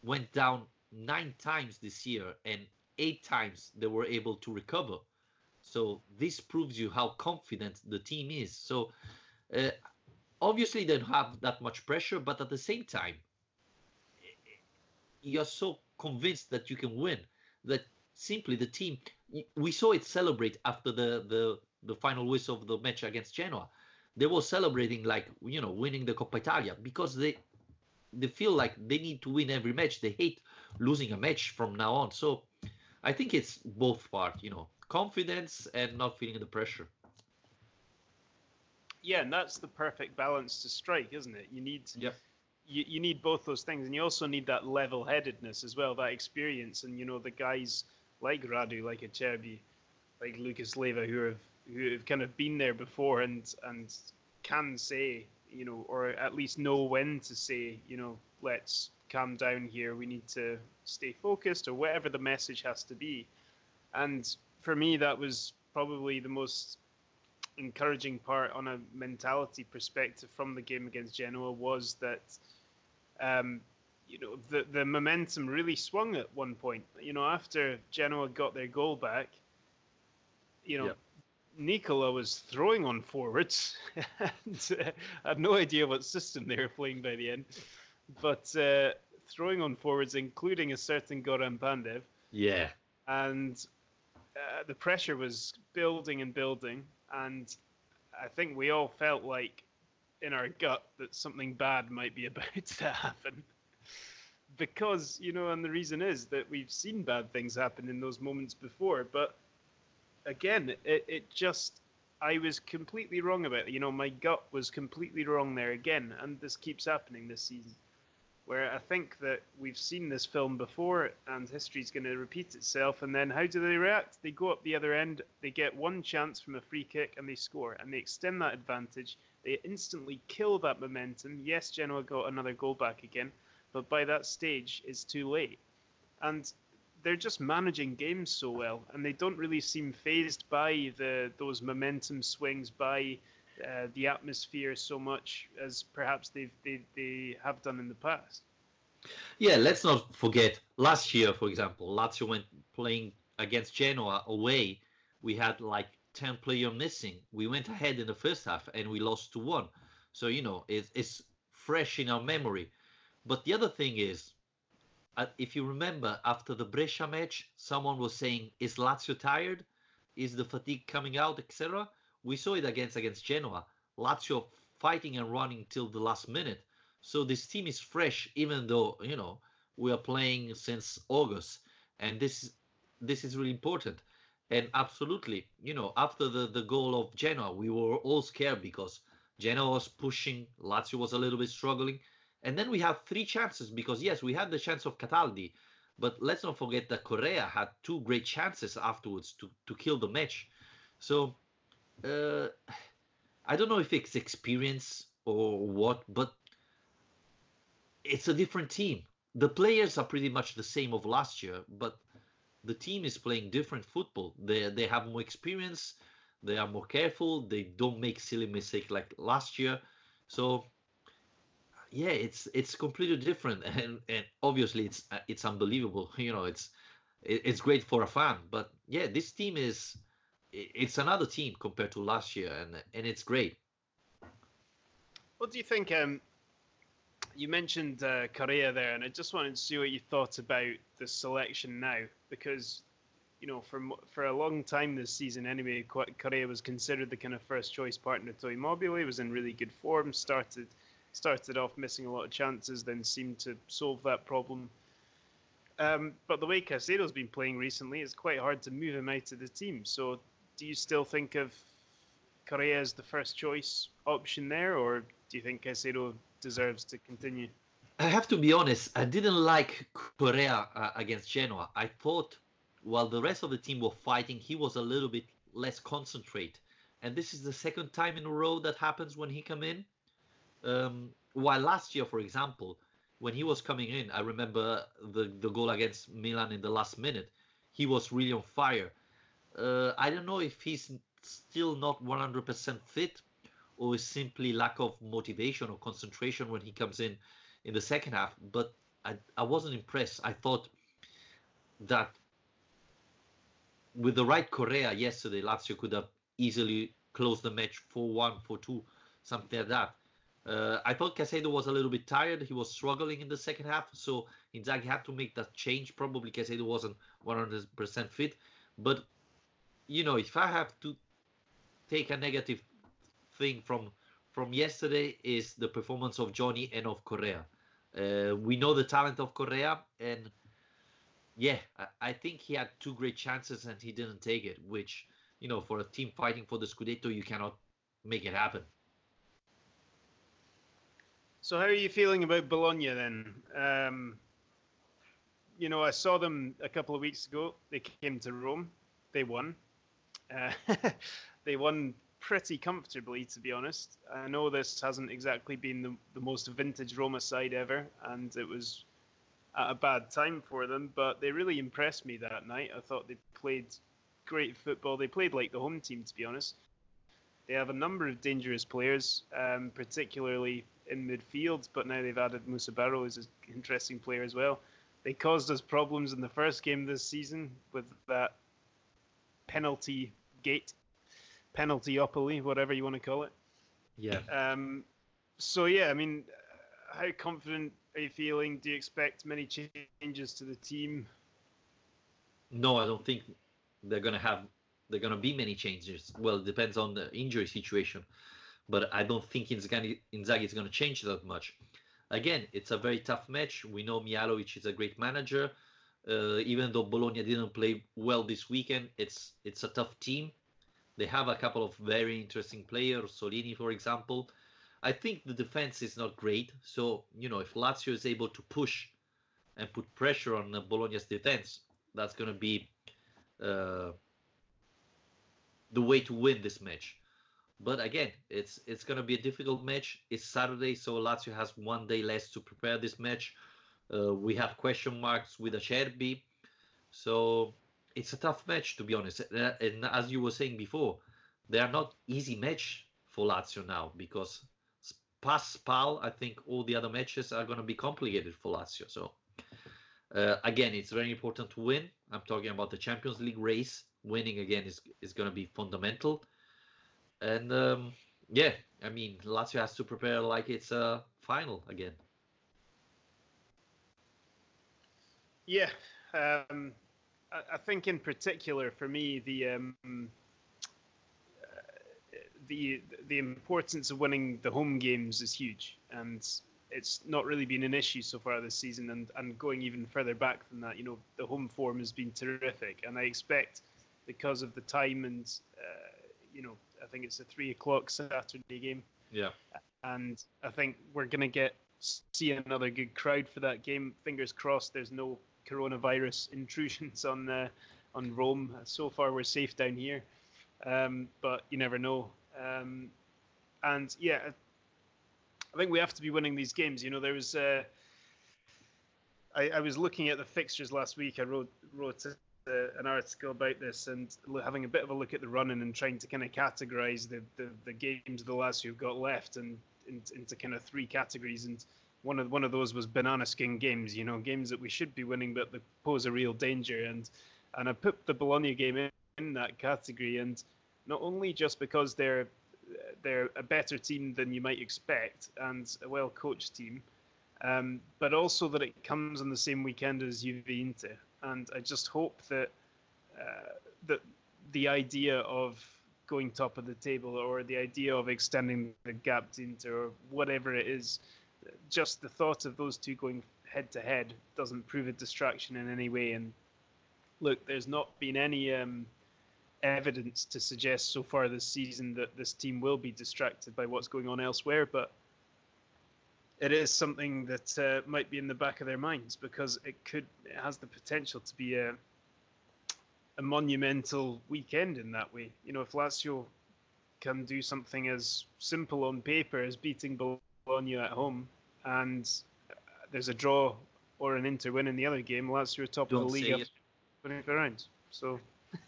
went down nine times this year, and eight times they were able to recover. So this proves you how confident the team is. So uh, obviously they don't have that much pressure, but at the same time, you're so convinced that you can win that simply the team. We saw it celebrate after the the the final whistle of the match against Genoa. They were celebrating like you know winning the Coppa Italia because they they feel like they need to win every match. They hate losing a match from now on. So I think it's both part, you know, confidence and not feeling the pressure. Yeah, and that's the perfect balance to strike, isn't it? You need Yep. you, you need both those things, and you also need that level-headedness as well, that experience, and you know the guys like Radu, like Acerbi, like Lucas Leiva who have who have kind of been there before and and can say, you know, or at least know when to say, you know, let's calm down here. We need to stay focused, or whatever the message has to be. And for me, that was probably the most encouraging part on a mentality perspective from the game against Genoa was that um, you know the the momentum really swung at one point. You know, after Genoa got their goal back, you know, Yep. Nicola was throwing on forwards, and uh, I had no idea what system they were playing by the end, but uh, throwing on forwards, including a certain Goran Pandev, Yeah. and uh, the pressure was building and building, and I think we all felt like in our gut that something bad might be about to happen. Because, you know, and the reason is that we've seen bad things happen in those moments before, but again, it, it just, I was completely wrong about it. You know, my gut was completely wrong there again, and this keeps happening this season where I think that we've seen this film before and history's going to repeat itself. And then how do they react? They go up the other end, they get one chance from a free kick, and they score, and they extend that advantage. They instantly kill that momentum. Yes, Genoa got another goal back again, but by that stage, it's too late. And they're just managing games so well, and they don't really seem phased by the those momentum swings, by uh, the atmosphere so much as perhaps they've, they they have done in the past. Yeah, let's not forget last year, for example, Lazio went playing against Genoa away. We had like 10 player missing. We went ahead in the first half and we lost to one. So, you know, it's, it's fresh in our memory. But the other thing is, Uh, if you remember, after the Brescia match, someone was saying, "Is Lazio tired? Is the fatigue coming out, etc." We saw it against against Genoa. Lazio fighting and running till the last minute. So this team is fresh, even though you know we are playing since August, and this this is really important. And absolutely, you know, after the the goal of Genoa, we were all scared because Genoa was pushing, Lazio was a little bit struggling, and then we have three chances because yes, we had the chance of Cataldi, but let's not forget that Correa had two great chances afterwards to to kill the match. So uh, I don't know if it's experience or what, but it's a different team. The players are pretty much the same of last year, but the team is playing different football. They they have more experience. They are more careful. They don't make silly mistakes like last year. So yeah, it's it's completely different, and and obviously it's it's unbelievable. You know, it's it's great for a fan, but yeah, this team is it's another team compared to last year, and and it's great. What do you think? Um, you mentioned uh, Correa there, and I just wanted to see what you thought about the selection now, because you know, for for a long time this season anyway, Correa was considered the kind of first choice partner to Immobile. Was in really good form. Started started off missing a lot of chances, then seemed to solve that problem um, but the way Caicedo's been playing recently, it's quite hard to move him out of the team. So do you still think of Correa as the first choice option there, or do you think Caicedo deserves to continue? I have to be honest. I didn't like Correa uh, against Genoa. I thought while the rest of the team were fighting, he was a little bit less concentrate. And this is the second time in a row that happens when he come in. Um, while last year, for example, when he was coming in, I remember the the goal against Milan in the last minute. He was really on fire. Uh, I don't know if he's still not 100% fit or is simply lack of motivation or concentration when he comes in in the second half. But I, I wasn't impressed. I thought that with the right Correa yesterday, Lazio could have easily closed the match 4-1, 4-2, something like that. Uh, I thought Caicedo was a little bit tired. He was struggling in the second half, so Inzaghi had to make that change. Probably Caicedo wasn't 100% fit, but you know, if I have to take a negative thing from from yesterday is the performance of Jony and of Correa. Uh, we know the talent of Correa, and yeah, I, I, think he had two great chances and he didn't take it. Which you know, for a team fighting for the Scudetto, you cannot make it happen. So how are you feeling about Bologna then? Um, you know, I saw them a couple of weeks ago. They came to Rome. They won. Uh, they won pretty comfortably, to be honest. I know this hasn't exactly been the, the most vintage Roma side ever, and it was at a bad time for them, but they really impressed me that night. I thought they played great football. They played like the home team, to be honest. They have a number of dangerous players, um, particularly in midfield, but now they've added Musa Barrow, who's an interesting player as well. They caused us problems in the first game this season with that penalty gate, penaltyopoly, whatever you want to call it. Yeah. Um, so yeah, I mean, how confident are you feeling? Do you expect many changes to the team? No, I don't think they're gonna have. They're gonna be many changes. Well, it depends on the injury situation but I don't think Inzaghi, is going to change that much. Again, it's a very tough match. We know Mihajlovic is a great manager. Uh, even though Bologna didn't play well this weekend, it's it's a tough team. They have a couple of very interesting players, Solini, for example. I think the defense is not great. So you know, if Lazio is able to push and put pressure on Bologna's defense, that's going to be uh, the way to win this match. But again, it's it's going to be a difficult match. It's Saturday, so Lazio has one day less to prepare this match. Uh, we have question marks with Acerbi, so it's a tough match to be honest. And as you were saying before, they are not easy match for Lazio now because past Spal, I think all the other matches are going to be complicated for Lazio. So uh, again, it's very important to win. I'm talking about the Champions League race. Winning again is is going to be fundamental. And um, yeah, I mean, Lazio has to prepare like it's a final again. Yeah, um, I, I, think in particular for me the um, uh, the the importance of winning the home games is huge, and it's not really been an issue so far this season. And and going even further back than that, you know, the home form has been terrific, and I expect because of the time and uh, you know I think it's a three o'clock Saturday game. Yeah. And I think we're gonna get see another good crowd for that game. Fingers crossed. There's no coronavirus intrusions on uh, on Rome. So far, we're safe down here, um, but you never know. Um, and yeah, I think we have to be winning these games. You know, there was. Uh, I, I was looking at the fixtures last week. I wrote wrote an article about this and having a bit of a look at the running and trying to kind of categorize the, the, the games the last who've got left and into, into kind of three categories. And one of one of those was banana skin games. You know, games that we should be winning but they pose a real danger. And and I put the Bologna game in, in that category. And not only just because they're they're a better team than you might expect and a well coached team. Um, but also that it comes on the same weekend as Juve Inter and I just hope that uh, that the idea of going top of the table or the idea of extending the gap to Inter or whatever it is, just the thought of those two going head to head doesn't prove a distraction in any way. And look, there's not been any um, evidence to suggest so far this season that this team will be distracted by what's going on elsewhere, but it is something that uh, might be in the back of their minds because it could it has the potential to be a a monumental weekend in that way. You know, if Lazio can do something as simple on paper as beating Bologna at home, and there's a draw or an Inter win in the other game, Lazio are top Don't of the league after 24 rounds. So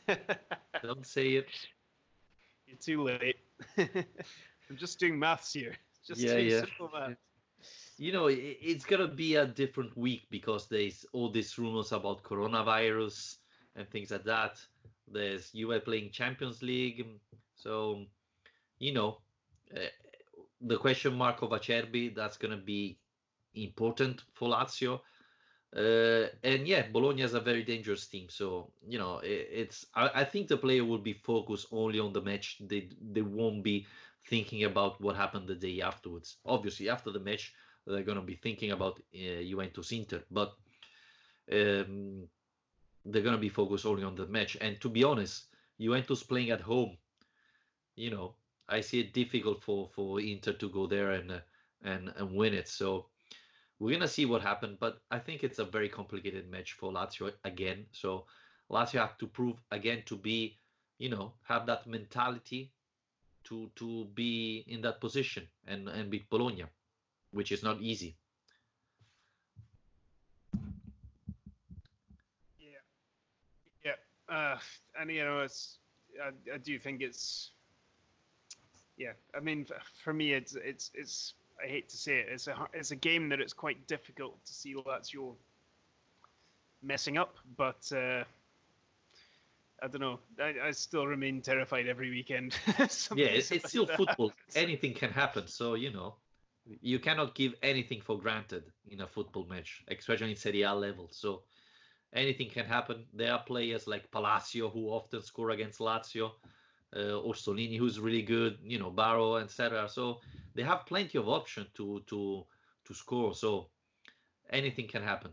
don't say it. You're too late. I'm just doing maths here. Just yeah, doing yeah. simple maths you know it's gonna be a different week because there's all these rumors about coronavirus and things like that. There's you are playing champions league. So you know uh, the question mark of acerbi that's gonna be important for lazio. Uh, and yeah bologna is a very dangerous team. So you know it, it's I, I, think the player will be focused only on the match. They they won't be thinking about what happened the day afterwards. Obviously after the match they're going to be thinking about uh, Juventus Inter, but um, they're going to be focused only on the match. And to be honest, Juventus playing at home, you know, I see it difficult for for Inter to go there and uh, and and win it. So we're gonna see what happens, but I think it's a very complicated match for Lazio again. So Lazio have to prove again to be, you know, have that mentality to to be in that position and and beat Bologna which is not easy. Yeah, yeah, uh, and you know, it's I, I do think it's yeah. I mean, for me, it's it's it's. I hate to say it. It's a it's a game that it's quite difficult to see Lazio messing up, but uh, I don't know. I, I still remain terrified every weekend. yeah, it's, it's still that. football. Anything can happen. So you know you cannot give anything for granted in a football match, especially in Serie A level. So anything can happen. There are players like Palacio who often score against Lazio, uh, Orsolini who's really good, you know, Barrow, etc. So they have plenty of options to to to score. So anything can happen.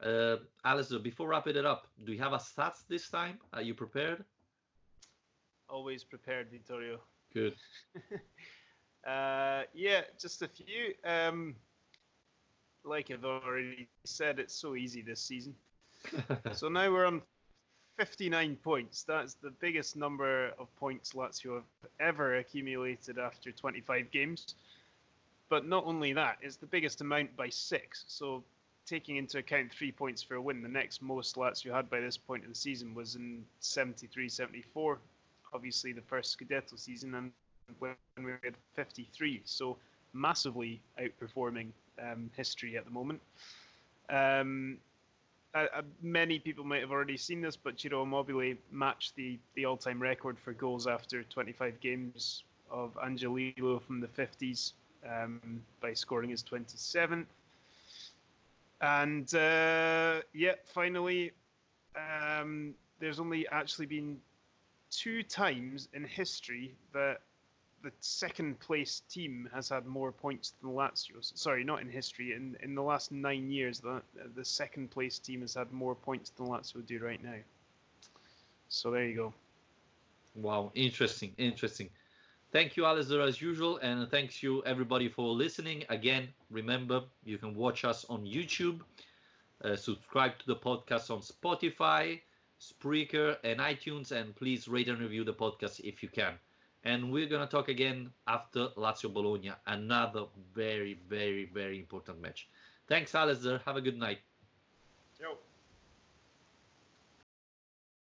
Uh, Alistair, before wrapping it up, do you have a stats this time? Are you prepared? Always prepared, Vittorio. Good. Uh, yeah, just a few. Um, like I've already said, it's so easy this season. so now we're on 59 points. That's the biggest number of points Lazio have ever accumulated after 25 games. But not only that, it's the biggest amount by six. So taking into account three points for a win, the next most Lazio had by this point in the season was in 73 74. Obviously, the first Scudetto season, and when we had 53. So massively outperforming um, history at the moment. Um, uh, uh, many people might have already seen this, but Ciro Immobile matched the, the all-time record for goals after 25 games of Angelillo from the 50s um, by scoring his 27th. And uh, yeah, finally, um, there's only actually been two times in history that the second place team has had more points than Lazio. Sorry, not in history. In in the last nine years, the the second place team has had more points than Lazio do right now. So there you go. Wow, interesting, interesting. Thank you, Alistair, as usual, and thanks you everybody for listening. Again, remember you can watch us on YouTube, uh, subscribe to the podcast on Spotify, Spreaker, and iTunes, and please rate and review the podcast if you can and we're going to talk again after Lazio Bologna, another very, very, very important match. Thanks, Alistair. Have a good night. Ciao.